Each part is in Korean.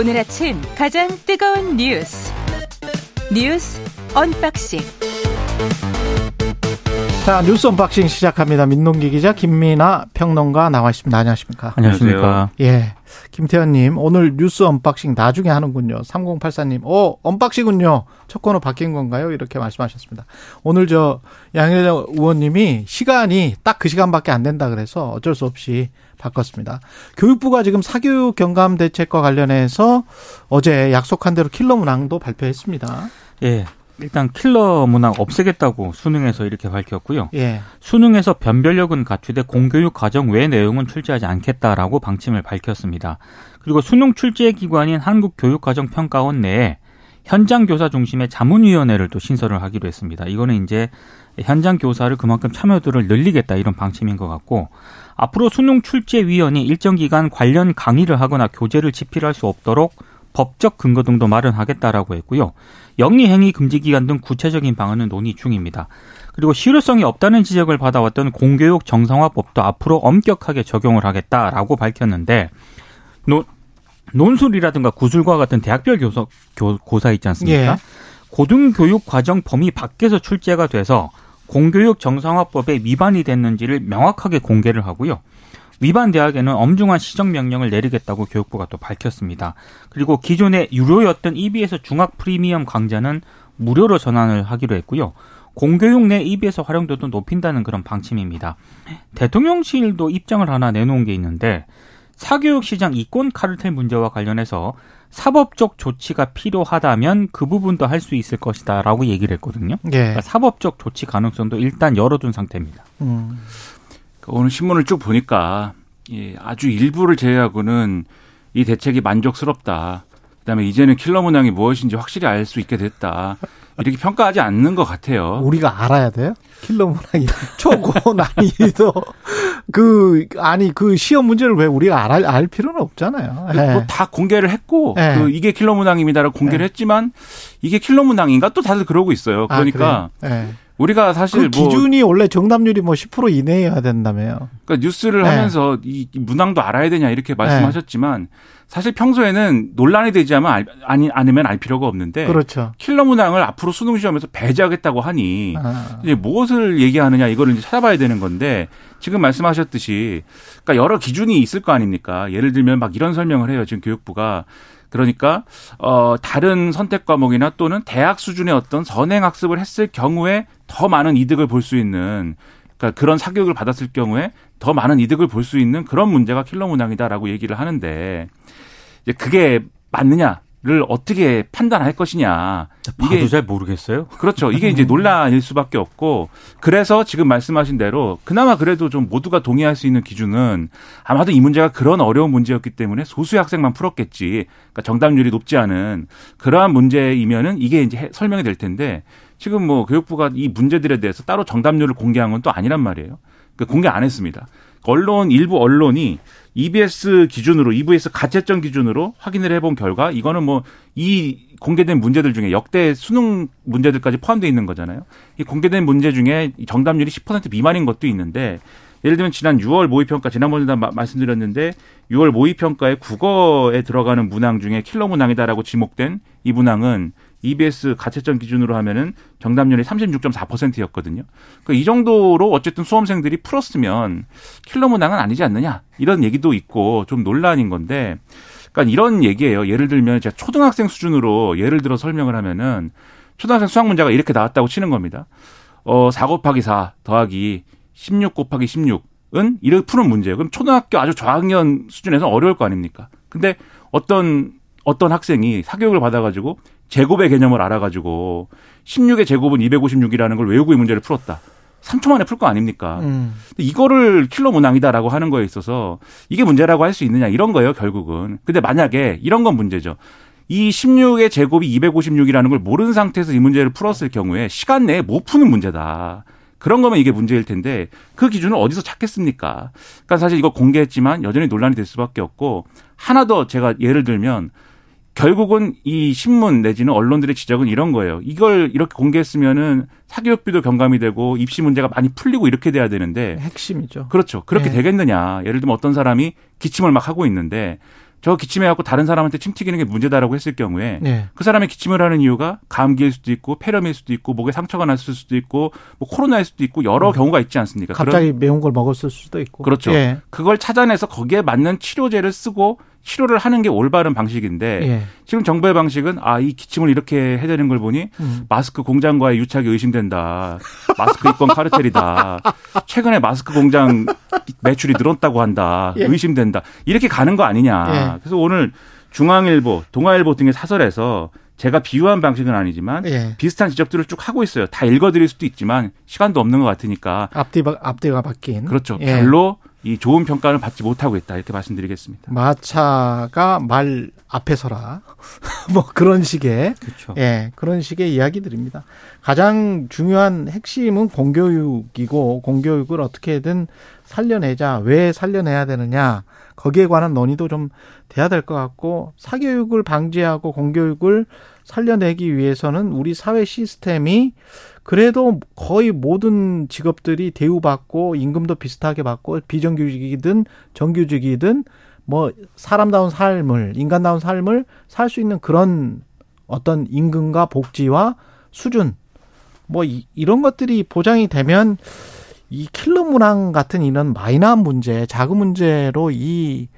오늘 아침 가장 뜨거운 뉴스 뉴스 언박싱 자 뉴스 언박싱 시작합니다. 민동기 기자 김민하 평론가 나와 있습니다. 안녕하십니까? 안녕하십니까? 예, 김태현님 오늘 뉴스 언박싱 나중에 하는군요. 3084님, 오 언박싱군요. 첫 코너 바뀐 건가요? 이렇게 말씀하셨습니다. 오늘 저 양혜정 의원님이 시간이 딱 그 시간밖에 안 된다 그래서 어쩔 수 없이 바꿨습니다. 교육부가 지금 사교육 경감 대책과 관련해서 어제 약속한 대로 킬러 문항도 발표했습니다. 예. 일단 킬러 문항 없애겠다고 수능에서 이렇게 밝혔고요. 예. 수능에서 변별력은 갖추되 공교육 과정 외 내용은 출제하지 않겠다라고 방침을 밝혔습니다. 그리고 수능 출제 기관인 한국교육과정평가원 내에 현장 교사 중심의 자문위원회를 또 신설을 하기로 했습니다. 이거는 이제 현장 교사를 그만큼 참여도를 늘리겠다 이런 방침인 것 같고 앞으로 수능 출제위원이 일정 기간 관련 강의를 하거나 교재를 집필할 수 없도록 법적 근거 등도 마련하겠다라고 했고요. 영리행위 금지 기간 등 구체적인 방안은 논의 중입니다. 그리고 실효성이 없다는 지적을 받아왔던 공교육 정상화법도 앞으로 엄격하게 적용을 하겠다라고 밝혔는데 논, 논술이라든가 구술과 같은 대학별 교사, 교, 고사 있지 않습니까? 예. 고등교육 과정 범위 밖에서 출제가 돼서 공교육 정상화법에 위반이 됐는지를 명확하게 공개를 하고요. 위반 대학에는 엄중한 시정 명령을 내리겠다고 교육부가 또 밝혔습니다. 그리고 기존에 유료였던 EBS 중학 프리미엄 강좌는 무료로 전환을 하기로 했고요. 공교육 내 EBS 활용도도 높인다는 그런 방침입니다. 대통령실도 입장을 하나 내놓은 게 있는데 사교육 시장 이권 카르텔 문제와 관련해서 사법적 조치가 필요하다면 그 부분도 할 수 있을 것이다라고 얘기를 했거든요. 예. 그러니까 사법적 조치 가능성도 일단 열어둔 상태입니다. 음. 오늘 신문을 쭉 보니까 예, 아주 일부를 제외하고는 이 대책이 만족스럽다. 그다음에 이제는 킬러 문항이 무엇인지 확실히 알 수 있게 됐다. 이렇게 평가하지 않는 것 같아요. 우리가 알아야 돼요? 킬러 문항이 초고 난이도 그 아니 그 시험 문제를 왜 우리가 알, 알 필요는 없잖아요. 예. 뭐다 공개를 했고 네. 그 이게 킬러 문항입니다라고 공개를 네. 했지만 이게 킬러 문항인가 또 다들 그러고 있어요. 아, 그러니까? 예. 우리가 사실 그뭐 기준이 원래 정답률이 뭐 10% 이내여야 된다며요. 그러니까 뉴스를 네. 하면서 이 문항도 알아야 되냐 이렇게 말씀하셨지만 사실 평소에는 논란이 되지 않으면 알, 아니 않으면 알 필요가 없는데 그렇죠. 킬러 문항을 앞으로 수능 시험에서 배제하겠다고 하니 아. 이제 무엇을 얘기하느냐 이거를 이제 찾아봐야 되는 건데 지금 말씀하셨듯이 그러니까 여러 기준이 있을 거 아닙니까? 예를 들면 막 이런 설명을 해요. 지금 교육부가 그러니까 어 다른 선택 과목이나 또는 대학 수준의 어떤 선행 학습을 했을 경우에 더 많은 이득을 볼 수 있는 그러니까 그런 사교육을 받았을 경우에 더 많은 이득을 볼 수 있는 그런 문제가 킬러 문항이다라고 얘기를 하는데 이제 그게 맞느냐 를 어떻게 판단할 것이냐 봐도 잘 모르겠어요. 그렇죠. 이게 이제 논란일 수밖에 없고 그래서 지금 말씀하신 대로 그나마 그래도 좀 모두가 동의할 수 있는 기준은 아마도 이 문제가 그런 어려운 문제였기 때문에 소수의 학생만 풀었겠지. 그러니까 정답률이 높지 않은 그러한 문제이면은 이게 이제 해- 설명이 될 텐데 지금 뭐 교육부가 이 문제들에 대해서 따로 정답률을 공개한 건 또 아니란 말이에요. 그 공개 안 했습니다. 언론 일부 언론이 EBS 기준으로 EBS 가채점 기준으로 확인을 해본 결과 이거는 뭐 이 공개된 문제들 중에 역대 수능 문제들까지 포함되어 있는 거잖아요. 이 공개된 문제 중에 이 정답률이 10% 미만인 것도 있는데 예를 들면 지난 6월 모의평가 지난번에도 마- 말씀드렸는데 6월 모의평가에 국어에 들어가는 문항 중에 킬러 문항이다라고 지목된 이 문항은 EBS 가채점 기준으로 하면은 정답률이 36.4%였거든요. 그러니까 이 정도로 어쨌든 수험생들이 풀었으면 킬러 문항은 아니지 않느냐 이런 얘기도 있고 좀 논란인 건데 그러니까 이런 얘기예요. 예를 들면 제가 초등학생 수준으로 예를 들어 설명을 하면은 초등학생 수학 문제가 이렇게 나왔다고 치는 겁니다. 어, 4 곱하기 4 더하기 16 곱하기 16은 이렇게 푸는 문제예요. 그럼 초등학교 아주 저학년 수준에서 어려울 거 아닙니까? 근데 어떤 어떤 학생이 사교육을 받아가지고 제곱의 개념을 알아가지고 16의 제곱은 256이라는 걸 외우고 이 문제를 풀었다. 3초 만에 풀 거 아닙니까? 음. 근데 이거를 킬러 문항이다라고 하는 거에 있어서 이게 문제라고 할 수 있느냐 이런 거예요, 결국은. 근데 만약에 이런 건 문제죠. 이 16의 제곱이 256이라는 걸 모르는 상태에서 이 문제를 풀었을 경우에 시간 내에 못 푸는 문제다. 그런 거면 이게 문제일 텐데 그 기준을 어디서 찾겠습니까? 그러니까 사실 이거 공개했지만 여전히 논란이 될 수밖에 없고 하나 더 제가 예를 들면 결국은 이 신문 내지는 언론들의 지적은 이런 거예요. 이걸 이렇게 공개했으면은 사교육비도 경감이 되고 입시 문제가 많이 풀리고 이렇게 돼야 되는데 핵심이죠. 그렇죠. 그렇게 네. 되겠느냐. 예를 들면 어떤 사람이 기침을 막 하고 있는데 저 기침해갖고 다른 사람한테 침 튀기는 게 문제다라고 했을 경우에 네. 그 사람이 기침을 하는 이유가 감기일 수도 있고 폐렴일 수도 있고 목에 상처가 났을 수도 있고 뭐 코로나일 수도 있고 여러 경우가 있지 않습니까? 갑자기 매운 걸 먹었을 수도 있고. 그렇죠. 예. 그걸 찾아내서 거기에 맞는 치료제를 쓰고 치료를 하는 게 올바른 방식인데 예. 지금 정부의 방식은 아 이 기침을 이렇게 해야 되는 걸 보니 음. 마스크 공장과의 유착이 의심된다. 마스크 입건 카르텔이다. 최근에 마스크 공장 매출이 늘었다고 한다. 예. 의심된다. 이렇게 가는 거 아니냐. 예. 그래서 오늘 중앙일보, 동아일보 등의 사설에서 제가 비유한 방식은 아니지만 예. 비슷한 지적들을 쭉 하고 있어요. 다 읽어드릴 수도 있지만 시간도 없는 것 같으니까 앞뒤가 앞뒤가 바뀐. 그렇죠. 예. 별로 이 좋은 평가를 받지 못하고 있다 이렇게 말씀드리겠습니다. 마차가 말 앞에 서라. 뭐 그런 식의 그렇죠. 예, 그런 식의 이야기들입니다. 가장 중요한 핵심은 공교육이고 공교육을 어떻게든 살려내자. 왜 살려내야 되느냐. 거기에 관한 논의도 좀 돼야 될 것 같고 사교육을 방지하고 공교육을 살려내기 위해서는 우리 사회 시스템이 그래도 거의 모든 직업들이 대우받고 임금도 비슷하게 받고 비정규직이든 정규직이든 뭐 사람다운 삶을 인간다운 삶을 살 수 있는 그런 어떤 임금과 복지와 수준 뭐 이, 런 것들이 보장이 되면 이 킬러 문항 같은 이런 마이너한 문제, 작은 문제로 이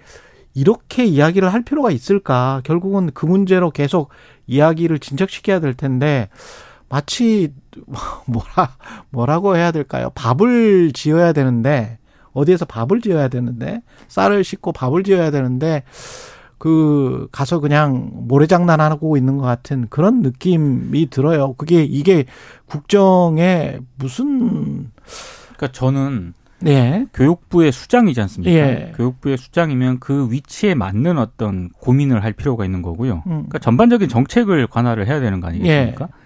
이렇게 이야기를 할 필요가 있을까? 결국은 그 문제로 계속 이야기를 진척시켜야 될 텐데 마치 뭐라 뭐라고 해야 될까요? 밥을 지어야 되는데 어디에서 밥을 지어야 되는데 쌀을 씻고 밥을 지어야 되는데 그 가서 그냥 모래장난 하고 있는 것 같은 그런 느낌이 들어요. 그게 이게 국정에 무슨 그러니까 저는 네 교육부의 수장이지 않습니까? 예. 교육부의 수장이면 그 위치에 맞는 어떤 고민을 할 필요가 있는 거고요. 음. 그러니까 전반적인 정책을 관할을 해야 되는 거 아니겠습니까? 예.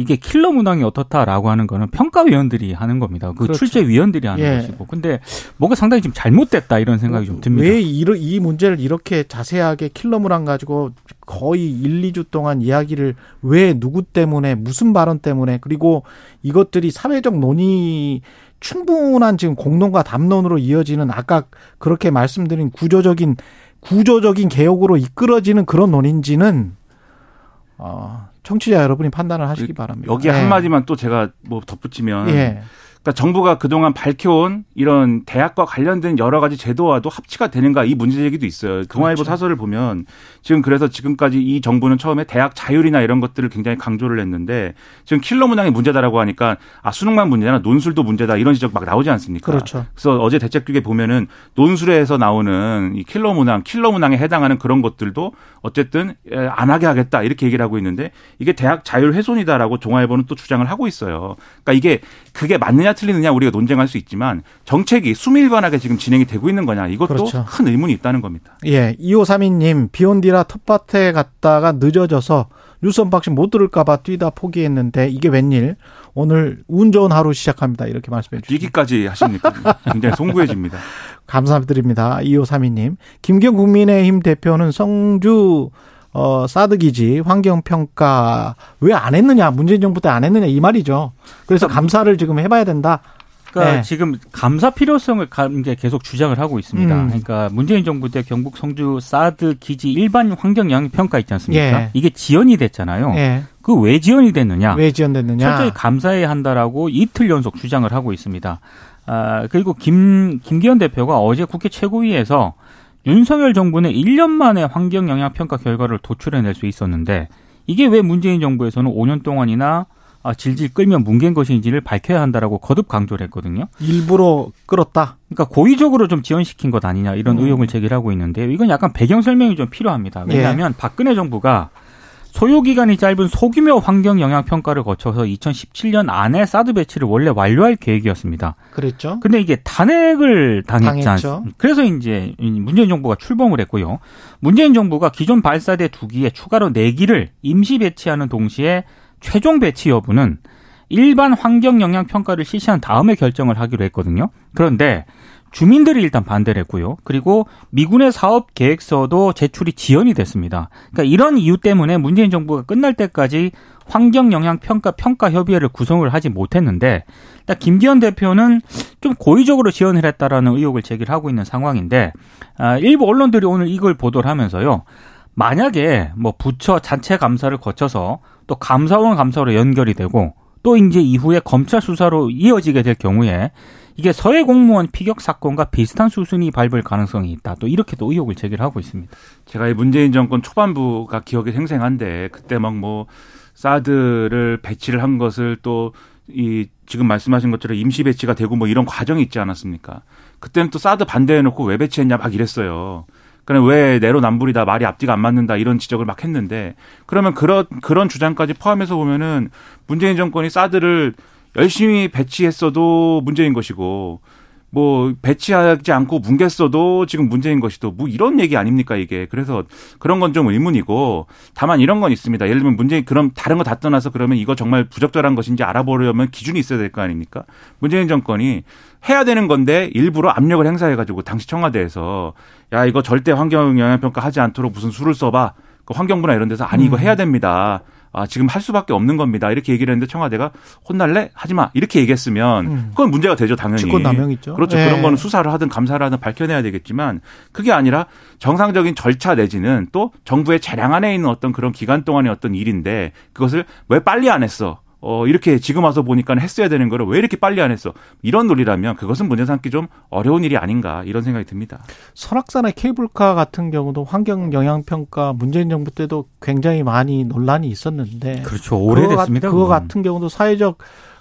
이게 킬러 문항이 어떻다라고 하는 거는 평가위원들이 하는 겁니다. 그 그렇죠. 출제위원들이 하는 예. 것이고. 근데 뭔가 상당히 좀 잘못됐다 이런 생각이 좀 듭니다. 왜 이러, 이 문제를 이렇게 자세하게 킬러물안 가지고 거의 1, 2주 동안 이야기를 왜 누구 때문에 무슨 발언 때문에 그리고 이것들이 사회적 논의 충분한 지금 공론과 담론으로 이어지는 아까 그렇게 말씀드린 구조적인 구조적인 개혁으로 이끌어지는 그런 논인지는 어, 청취자 여러분이 판단을 하시기 바랍니다. 여기 예. 한마디만 또 제가 뭐 덧붙이면 예. 그러니까 정부가 그동안 밝혀온 이런 대학과 관련된 여러 가지 제도와도 합치가 되는가 이 문제 제기도 있어요. 동아일보 그렇죠. 사설을 보면 지금 그래서 지금까지 이 정부는 처음에 대학 자율이나 이런 것들을 굉장히 강조를 했는데 지금 킬러 문항이 문제다라고 하니까 아 수능만 문제나 논술도 문제다 이런 지적 막 나오지 않습니까? 그렇죠. 그래서 어제 대책특위에 보면은 논술에서 나오는 이 킬러 문항, 킬러 문항에 해당하는 그런 것들도 어쨌든 에, 안 하게 하겠다 이렇게 얘기를 하고 있는데 이게 대학 자율 훼손이다라고 동아일보는 또 주장을 하고 있어요. 그러니까 이게 그게 맞느냐 틀리느냐 우리가 논쟁할 수 있지만 정책이 수밀관하게 지금 진행이 되고 있는 거냐 이것도 그렇죠. 큰 의문이 있다는 겁니다. 예, 2532님, 비 온 뒤라 텃밭에 갔다가 늦어져서 뉴스 언박싱 못 들을까봐 뛰다 포기했는데 이게 웬일? 오늘 운 좋은 하루 시작합니다. 이렇게 말씀해 주시죠. 얘기까지 하십니까? 굉장히 송구해집니다. 감사드립니다. 2532님. 김기현 국민의힘 대표는 성주 어, 사드 기지 환경 평가 왜 안 했느냐, 문재인 정부 때 안 했느냐, 이 말이죠. 그래서 감사를 지금 해봐야 된다. 그러니까 네. 지금 감사 필요성을 계속 주장을 하고 있습니다. 음. 그러니까 문재인 정부 때 경북 성주 사드 기지 일반 환경 영향 평가 있지 않습니까? 예. 이게 지연이 됐잖아요. 예. 그왜 지연이 됐느냐? 왜 지연됐느냐. 철저히 감사해야 한다라고 이틀 연속 주장을 하고 있습니다. 아, 그리고 김, 김기현 대표가 어제 국회 최고위에서 윤석열 정부는 1년 만에 환경 영향 평가 결과를 도출해낼 수 있었는데 이게 왜 문재인 정부에서는 5년 동안이나 아, 질질 끌면 뭉갠 것인지를 밝혀야 한다라고 거듭 강조를 했거든요. 일부러 끌었다. 그러니까 고의적으로 좀 지연시킨 것 아니냐 이런 음. 의혹을 제기를 하고 있는데 이건 약간 배경 설명이 좀 필요합니다. 예. 왜냐하면 박근혜 정부가 소요 기간이 짧은 소규모 환경 영향 평가를 거쳐서 2017년 안에 사드 배치를 원래 완료할 계획이었습니다. 그랬죠. 근데 이게 탄핵을 당했지. 않습니까? 그래서 이제 문재인 정부가 출범을 했고요. 문재인 정부가 기존 발사대 두 기에 추가로 네 기를 임시 배치하는 동시에 최종 배치 여부는 일반 환경 영향 평가를 실시한 다음에 결정을 하기로 했거든요. 그런데 주민들이 일단 반대를 했고요. 그리고 미군의 사업 계획서도 제출이 지연이 됐습니다. 그러니까 이런 이유 때문에 문재인 정부가 끝날 때까지 환경 영향 평가 평가 협의회를 구성을 하지 못했는데 일단 김기현 대표는 좀 고의적으로 지원을 했다라는 의혹을 제기를 하고 있는 상황인데 아, 일부 언론들이 오늘 이걸 보도를 하면서요. 만약에 뭐 부처 자체 감사를 거쳐서 또 감사원 감사로 연결이 되고 또 이제 이후에 검찰 수사로 이어지게 될 경우에 이게 서해 공무원 피격 사건과 비슷한 수순이 밟을 가능성이 있다. 또 이렇게 또 의혹을 제기를 하고 있습니다. 제가 이 문재인 정권 초반부가 기억이 생생한데 그때 막 뭐 사드를 배치를 한 것을 또 이 지금 말씀하신 것처럼 임시 배치가 되고 뭐 이런 과정이 있지 않았습니까? 그때는 또 사드 반대해 놓고 왜 배치했냐 막 이랬어요. 그럼 왜 내로남불이다 말이 앞뒤가 안 맞는다 이런 지적을 막 했는데 그러면 그런 그런 주장까지 포함해서 보면은 문재인 정권이 사드를 열심히 배치했어도 문제인 것이고 뭐 배치하지 않고 뭉갰어도 지금 문제인 것이도 뭐 이런 얘기 아닙니까 이게 그래서 그런 건 좀 의문이고 다만 이런 건 있습니다 예를 들면 문재인 그럼 다른 거 다 떠나서 그러면 이거 정말 부적절한 것인지 알아보려면 기준이 있어야 될 거 아닙니까 문재인 정권이 해야 되는 건데 일부러 압력을 행사해 가지고 당시 청와대에서 야 이거 절대 환경 영향 평가 하지 않도록 무슨 수를 써봐 그 환경부나 이런 데서 아니 이거 음. 해야 됩니다. 아, 지금 할 수밖에 없는 겁니다. 이렇게 얘기를 했는데 청와대가 혼날래? 하지 마. 이렇게 얘기했으면 음. 그건 문제가 되죠, 당연히. 직권 남용 있죠. 그렇죠. 예. 그런 거는 수사를 하든 감사를 하든 밝혀내야 되겠지만 그게 아니라 정상적인 절차 내지는 또 정부의 재량 안에 있는 어떤 그런 기간 동안의 어떤 일인데 그것을 왜 빨리 안 했어? 어, 이렇게 지금 와서 보니까 했어야 되는 거를 왜 이렇게 빨리 안 했어? 이런 논리라면 그것은 문제 삼기 좀 어려운 일이 아닌가 이런 생각이 듭니다. 설악산의 케이블카 같은 경우도 환경 영향 평가 문재인 정부 때도 굉장히 많이 논란이 있었는데 그렇죠. 그거, 오래됐습니다. 같- 그거 그건. 같은 경우도 사회적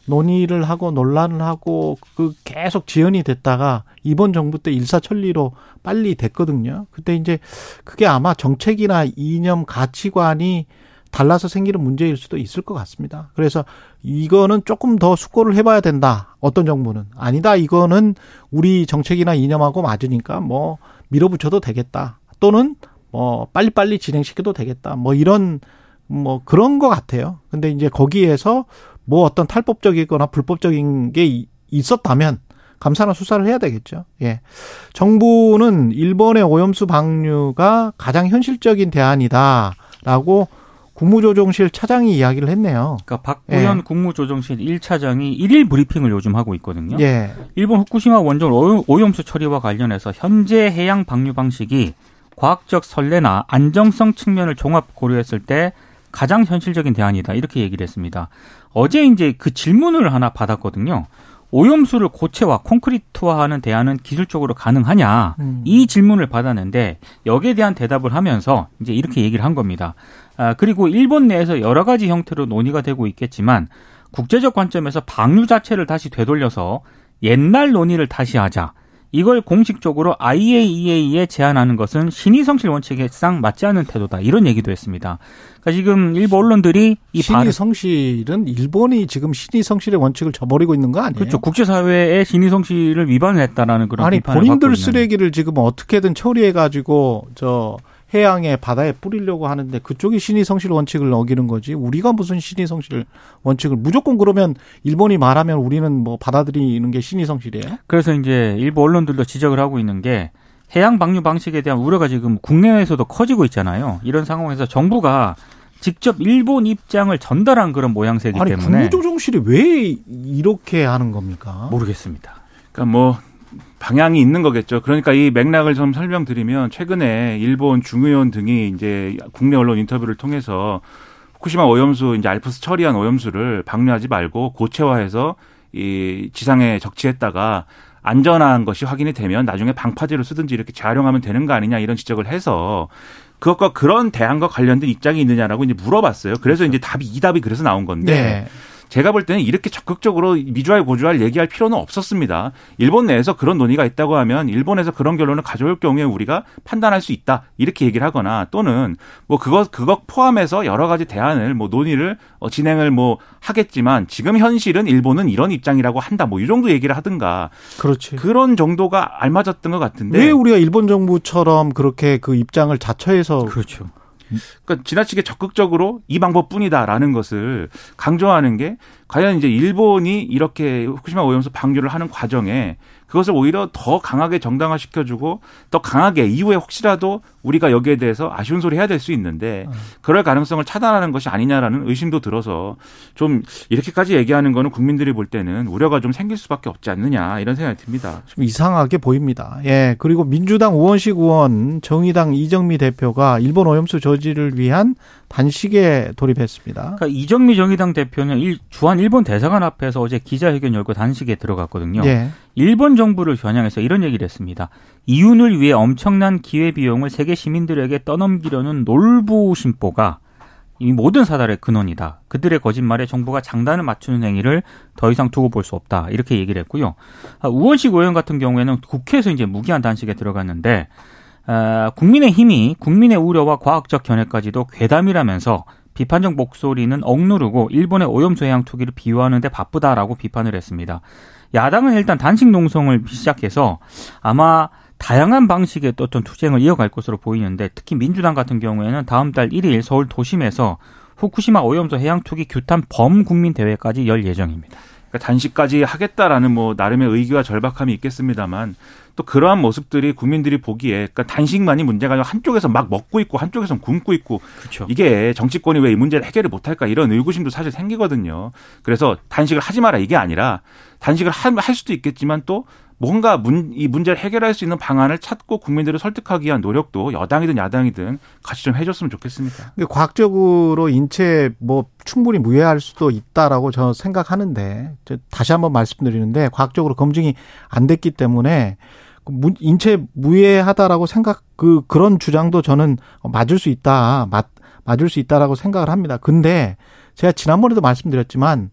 논의를 하고 논란을 하고 그 계속 지연이 됐다가 이번 정부 때 일사천리로 빨리 됐거든요. 그때 이제 그게 아마 정책이나 이념 가치관이 달라서 생기는 문제일 수도 있을 것 같습니다. 그래서 이거는 조금 더 숙고를 해봐야 된다. 어떤 정부는 아니다. 이거는 우리 정책이나 이념하고 맞으니까 뭐 밀어붙여도 되겠다. 또는 뭐 빨리빨리 진행시켜도 되겠다. 뭐 이런 뭐 그런 것 같아요. 근데 이제 거기에서 뭐 어떤 탈법적이거나 불법적인 게 이- 있었다면 감사나 수사를 해야 되겠죠. 예. 정부는 일본의 오염수 방류가 가장 현실적인 대안이다라고 국무조정실 차장이 이야기를 했네요. 그러니까 박구현 예. 국무조정실 1차장이 일일 브리핑을 요즘 하고 있거든요. 예. 일본 후쿠시마 원전 오염- 오염수 처리와 관련해서 현재 해양 방류 방식이 과학적 선례나 안정성 측면을 종합 고려했을 때 가장 현실적인 대안이다 이렇게 얘기를 했습니다. 어제 이제 그 질문을 하나 받았거든요. 오염수를 고체화, 콘크리트화하는 대안은 기술적으로 가능하냐? 음. 이 질문을 받았는데 여기에 대한 대답을 하면서 이제 이렇게 얘기를 한 겁니다. 아, 그리고 일본 내에서 여러 가지 형태로 논의가 되고 있겠지만 국제적 관점에서 방류 자체를 다시 되돌려서 옛날 논의를 다시 하자. 이걸 공식적으로 IAEA에 제안하는 것은 신의성실 원칙에 상 맞지 않는 태도다. 이런 얘기도 했습니다. 그러니까 지금 일부 언론들이 이 신의 발을 성실은 일본이 지금 신의 성실의 원칙을 저버리고 있는 거 아니에요? 그렇죠. 국제사회의 신의성실을 위반을 했다라는 그런 아니 본인들. 쓰레기를 지금 어떻게든 처리해 가지고 저 해양에 바다에 뿌리려고 하는데 그쪽이 신의 성실 원칙을 어기는 거지 우리가 무슨 신의 성실 원칙을 무조건 그러면 일본이 말하면 우리는 뭐 받아들이는 게 신의 성실이에요? 그래서 이제 일부 언론들도 지적을 하고 있는 게 해양 방류 방식에 대한 우려가 지금 국내에서도 커지고 있잖아요. 이런 상황에서 정부가 직접 일본 입장을 전달한 그런 모양새이기 아니 때문에 국무조정실이 왜 이렇게 하는 겁니까? 모르겠습니다. 그러니까 뭐 방향이 있는 거겠죠. 그러니까 이 맥락을 좀 설명드리면 최근에 일본 중의원 등이 이제 국내 언론 인터뷰를 통해서 후쿠시마 오염수 이제 알프스 처리한 오염수를 방류하지 말고 고체화해서 이 지상에 적치했다가 안전한 것이 확인이 되면 나중에 방파제로 쓰든지 이렇게 재활용하면 되는 거 아니냐 이런 지적을 해서 그것과 그런 대안과 관련된 입장이 있느냐라고 이제 물어봤어요. 그래서 이제 답이 이 답이 그래서 나온 건데 네. 제가 볼 때는 이렇게 적극적으로 미주알 고주알 얘기할 필요는 없었습니다. 일본 내에서 그런 논의가 있다고 하면 일본에서 그런 결론을 가져올 경우에 우리가 판단할 수 있다 이렇게 얘기를 하거나 또는 뭐 그거 그거 포함해서 여러 가지 대안을 뭐 논의를 어, 진행을 뭐 하겠지만 지금 현실은 일본은 이런 입장이라고 한다 뭐 이 정도 얘기를 하든가 그렇지. 그런 정도가 알맞았던 것 같은데 왜 우리가 일본 정부처럼 그렇게 그 입장을 자처해서 그렇죠. 그러니까 지나치게 적극적으로 이 방법뿐이다라는 것을 강조하는 게 과연 이제 일본이 이렇게 후쿠시마 오염수 방류를 하는 과정에 그것을 오히려 더 강하게 정당화시켜주고 더 강하게 이후에 혹시라도 우리가 여기에 대해서 아쉬운 소리 해야 될 수 있는데 그럴 가능성을 차단하는 것이 아니냐라는 의심도 들어서 좀 이렇게까지 얘기하는 거는 국민들이 볼 때는 우려가 좀 생길 수밖에 없지 않느냐 이런 생각이 듭니다. 좀 이상하게 보입니다. 예. 그리고 민주당 우원식 의원, 정의당 이정미 대표가 일본 오염수 저지를 위한 단식에 돌입했습니다. 그러니까 이정미 정의당 대표는 일, 주한 일본 대사관 앞에서 어제 기자회견 열고 단식에 들어갔거든요. 예. 일본 정부를 겨냥해서 이런 얘기를 했습니다. 이윤을 위해 엄청난 기회 비용을 세계 시민들에게 떠넘기려는 놀부 심보가 이 모든 사달의 근원이다. 그들의 거짓말에 정부가 장단을 맞추는 행위를 더 이상 두고 볼 수 없다. 이렇게 얘기를 했고요. 아, 우원식 의원 같은 경우에는 국회에서 이제 무기한 단식에 들어갔는데 아, 국민의 힘이 국민의 우려와 과학적 견해까지도 괴담이라면서 비판적 목소리는 억누르고 일본의 오염수 해양 투기를 비유하는 데 바쁘다라고 비판을 했습니다. 야당은 일단 단식 농성을 시작해서 아마 다양한 방식의 또 어떤 투쟁을 이어갈 것으로 보이는데 특히 민주당 같은 경우에는 다음 달 1일 서울 도심에서 후쿠시마 오염수 해양 투기 규탄 범국민 대회까지 열 예정입니다. 그러니까 단식까지 하겠다라는 뭐 나름의 의기와 절박함이 있겠습니다만 또 그러한 모습들이 국민들이 보기에 그러니까 단식만이 문제가 아니라 한쪽에서 막 먹고 있고 한쪽에서는 굶고 있고 그렇죠. 이게 정치권이 왜 이 문제를 해결을 못할까 이런 의구심도 사실 생기거든요. 그래서 단식을 하지 마라 이게 아니라 단식을 할, 할 수도 있겠지만 또 뭔가 문, 이 문제를 해결할 수 있는 방안을 찾고 국민들을 설득하기 위한 노력도 여당이든 야당이든 같이 좀 해줬으면 좋겠습니다. 근데 과학적으로 인체 뭐 충분히 무해할 수도 있다라고 저 생각하는데 저 다시 한번 말씀드리는데 과학적으로 검증이 안 됐기 때문에 그 무- 인체 무해하다라고 생각 그 그런 주장도 저는 맞을 수 있다 맞 맞을 수 있다라고 생각을 합니다. 근데 제가 지난번에도 말씀드렸지만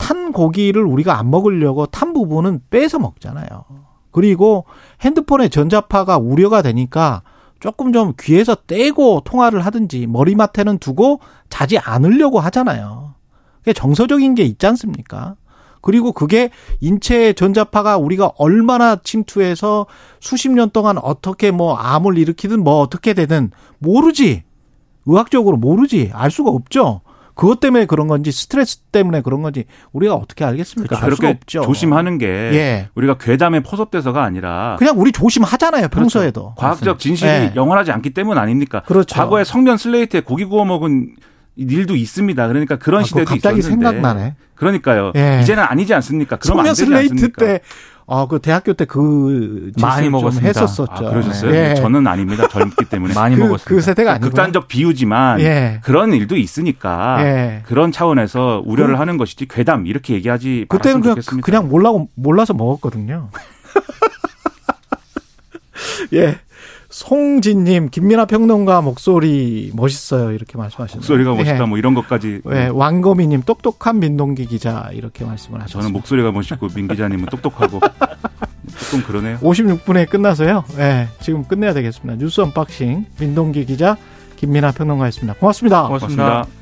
탄 고기를 우리가 안 먹으려고 탄 부분은 빼서 먹잖아요. 그리고 핸드폰에 전자파가 우려가 되니까 조금 좀 귀에서 떼고 통화를 하든지 머리맡에는 두고 자지 않으려고 하잖아요. 그게 정서적인 게 있지 않습니까? 그리고 그게 인체의 전자파가 우리가 얼마나 침투해서 수십 년 동안 어떻게 뭐 암을 일으키든 뭐 어떻게 되든 모르지. 의학적으로 모르지. 알 수가 없죠. 그것 때문에 그런 건지 스트레스 때문에 그런 건지 우리가 어떻게 알겠습니까? 수가 그렇게 없죠. 조심하는 게 예. 우리가 괴담에 포섭돼서가 아니라 그냥 우리 조심하잖아요, 평소에도. 과학적 진실이 예. 영원하지 않기 때문 아닙니까? 그렇죠. 과거에 성면 슬레이트에 고기 구워 먹은 일도 있습니다. 그러니까 그런 아, 시대도 갑자기 있었는데. 생각나네. 그러니까요. 예. 이제는 아니지 않습니까? 그러면 안 되지 슬레이트 않습니까? 때, 어, 그 대학교 때 그, 많이 먹었습니다. 했었었죠. 아, 그러셨어요? 예. 저는 아닙니다. 젊기 때문에. 많이 그, 먹었습니다. 그 세대가 아니고. 극단적 비유지만 예. 그런 일도 있으니까 예. 그런 차원에서 우려를 하는 것이지 괴담 이렇게 얘기하지 그때는 그냥, 좋겠습니다. 그냥 몰라고, 몰라서 먹었거든요. 예. 송진님, 김민하 평론가 목소리 멋있어요. 이렇게 말씀하셨네요. 목소리가 멋있다 예. 뭐 이런 것까지 예, 왕거미님, 똑똑한 민동기 기자. 이렇게 말씀을 하셨습니다. 저는 목소리가 멋있고 민 기자님은 똑똑하고 조금 그러네요. 56분에 끝나서요. 예, 지금 끝내야 되겠습니다. 뉴스 언박싱, 민동기 기자, 김민하 평론가였습니다. 고맙습니다. 고맙습니다. 고맙습니다.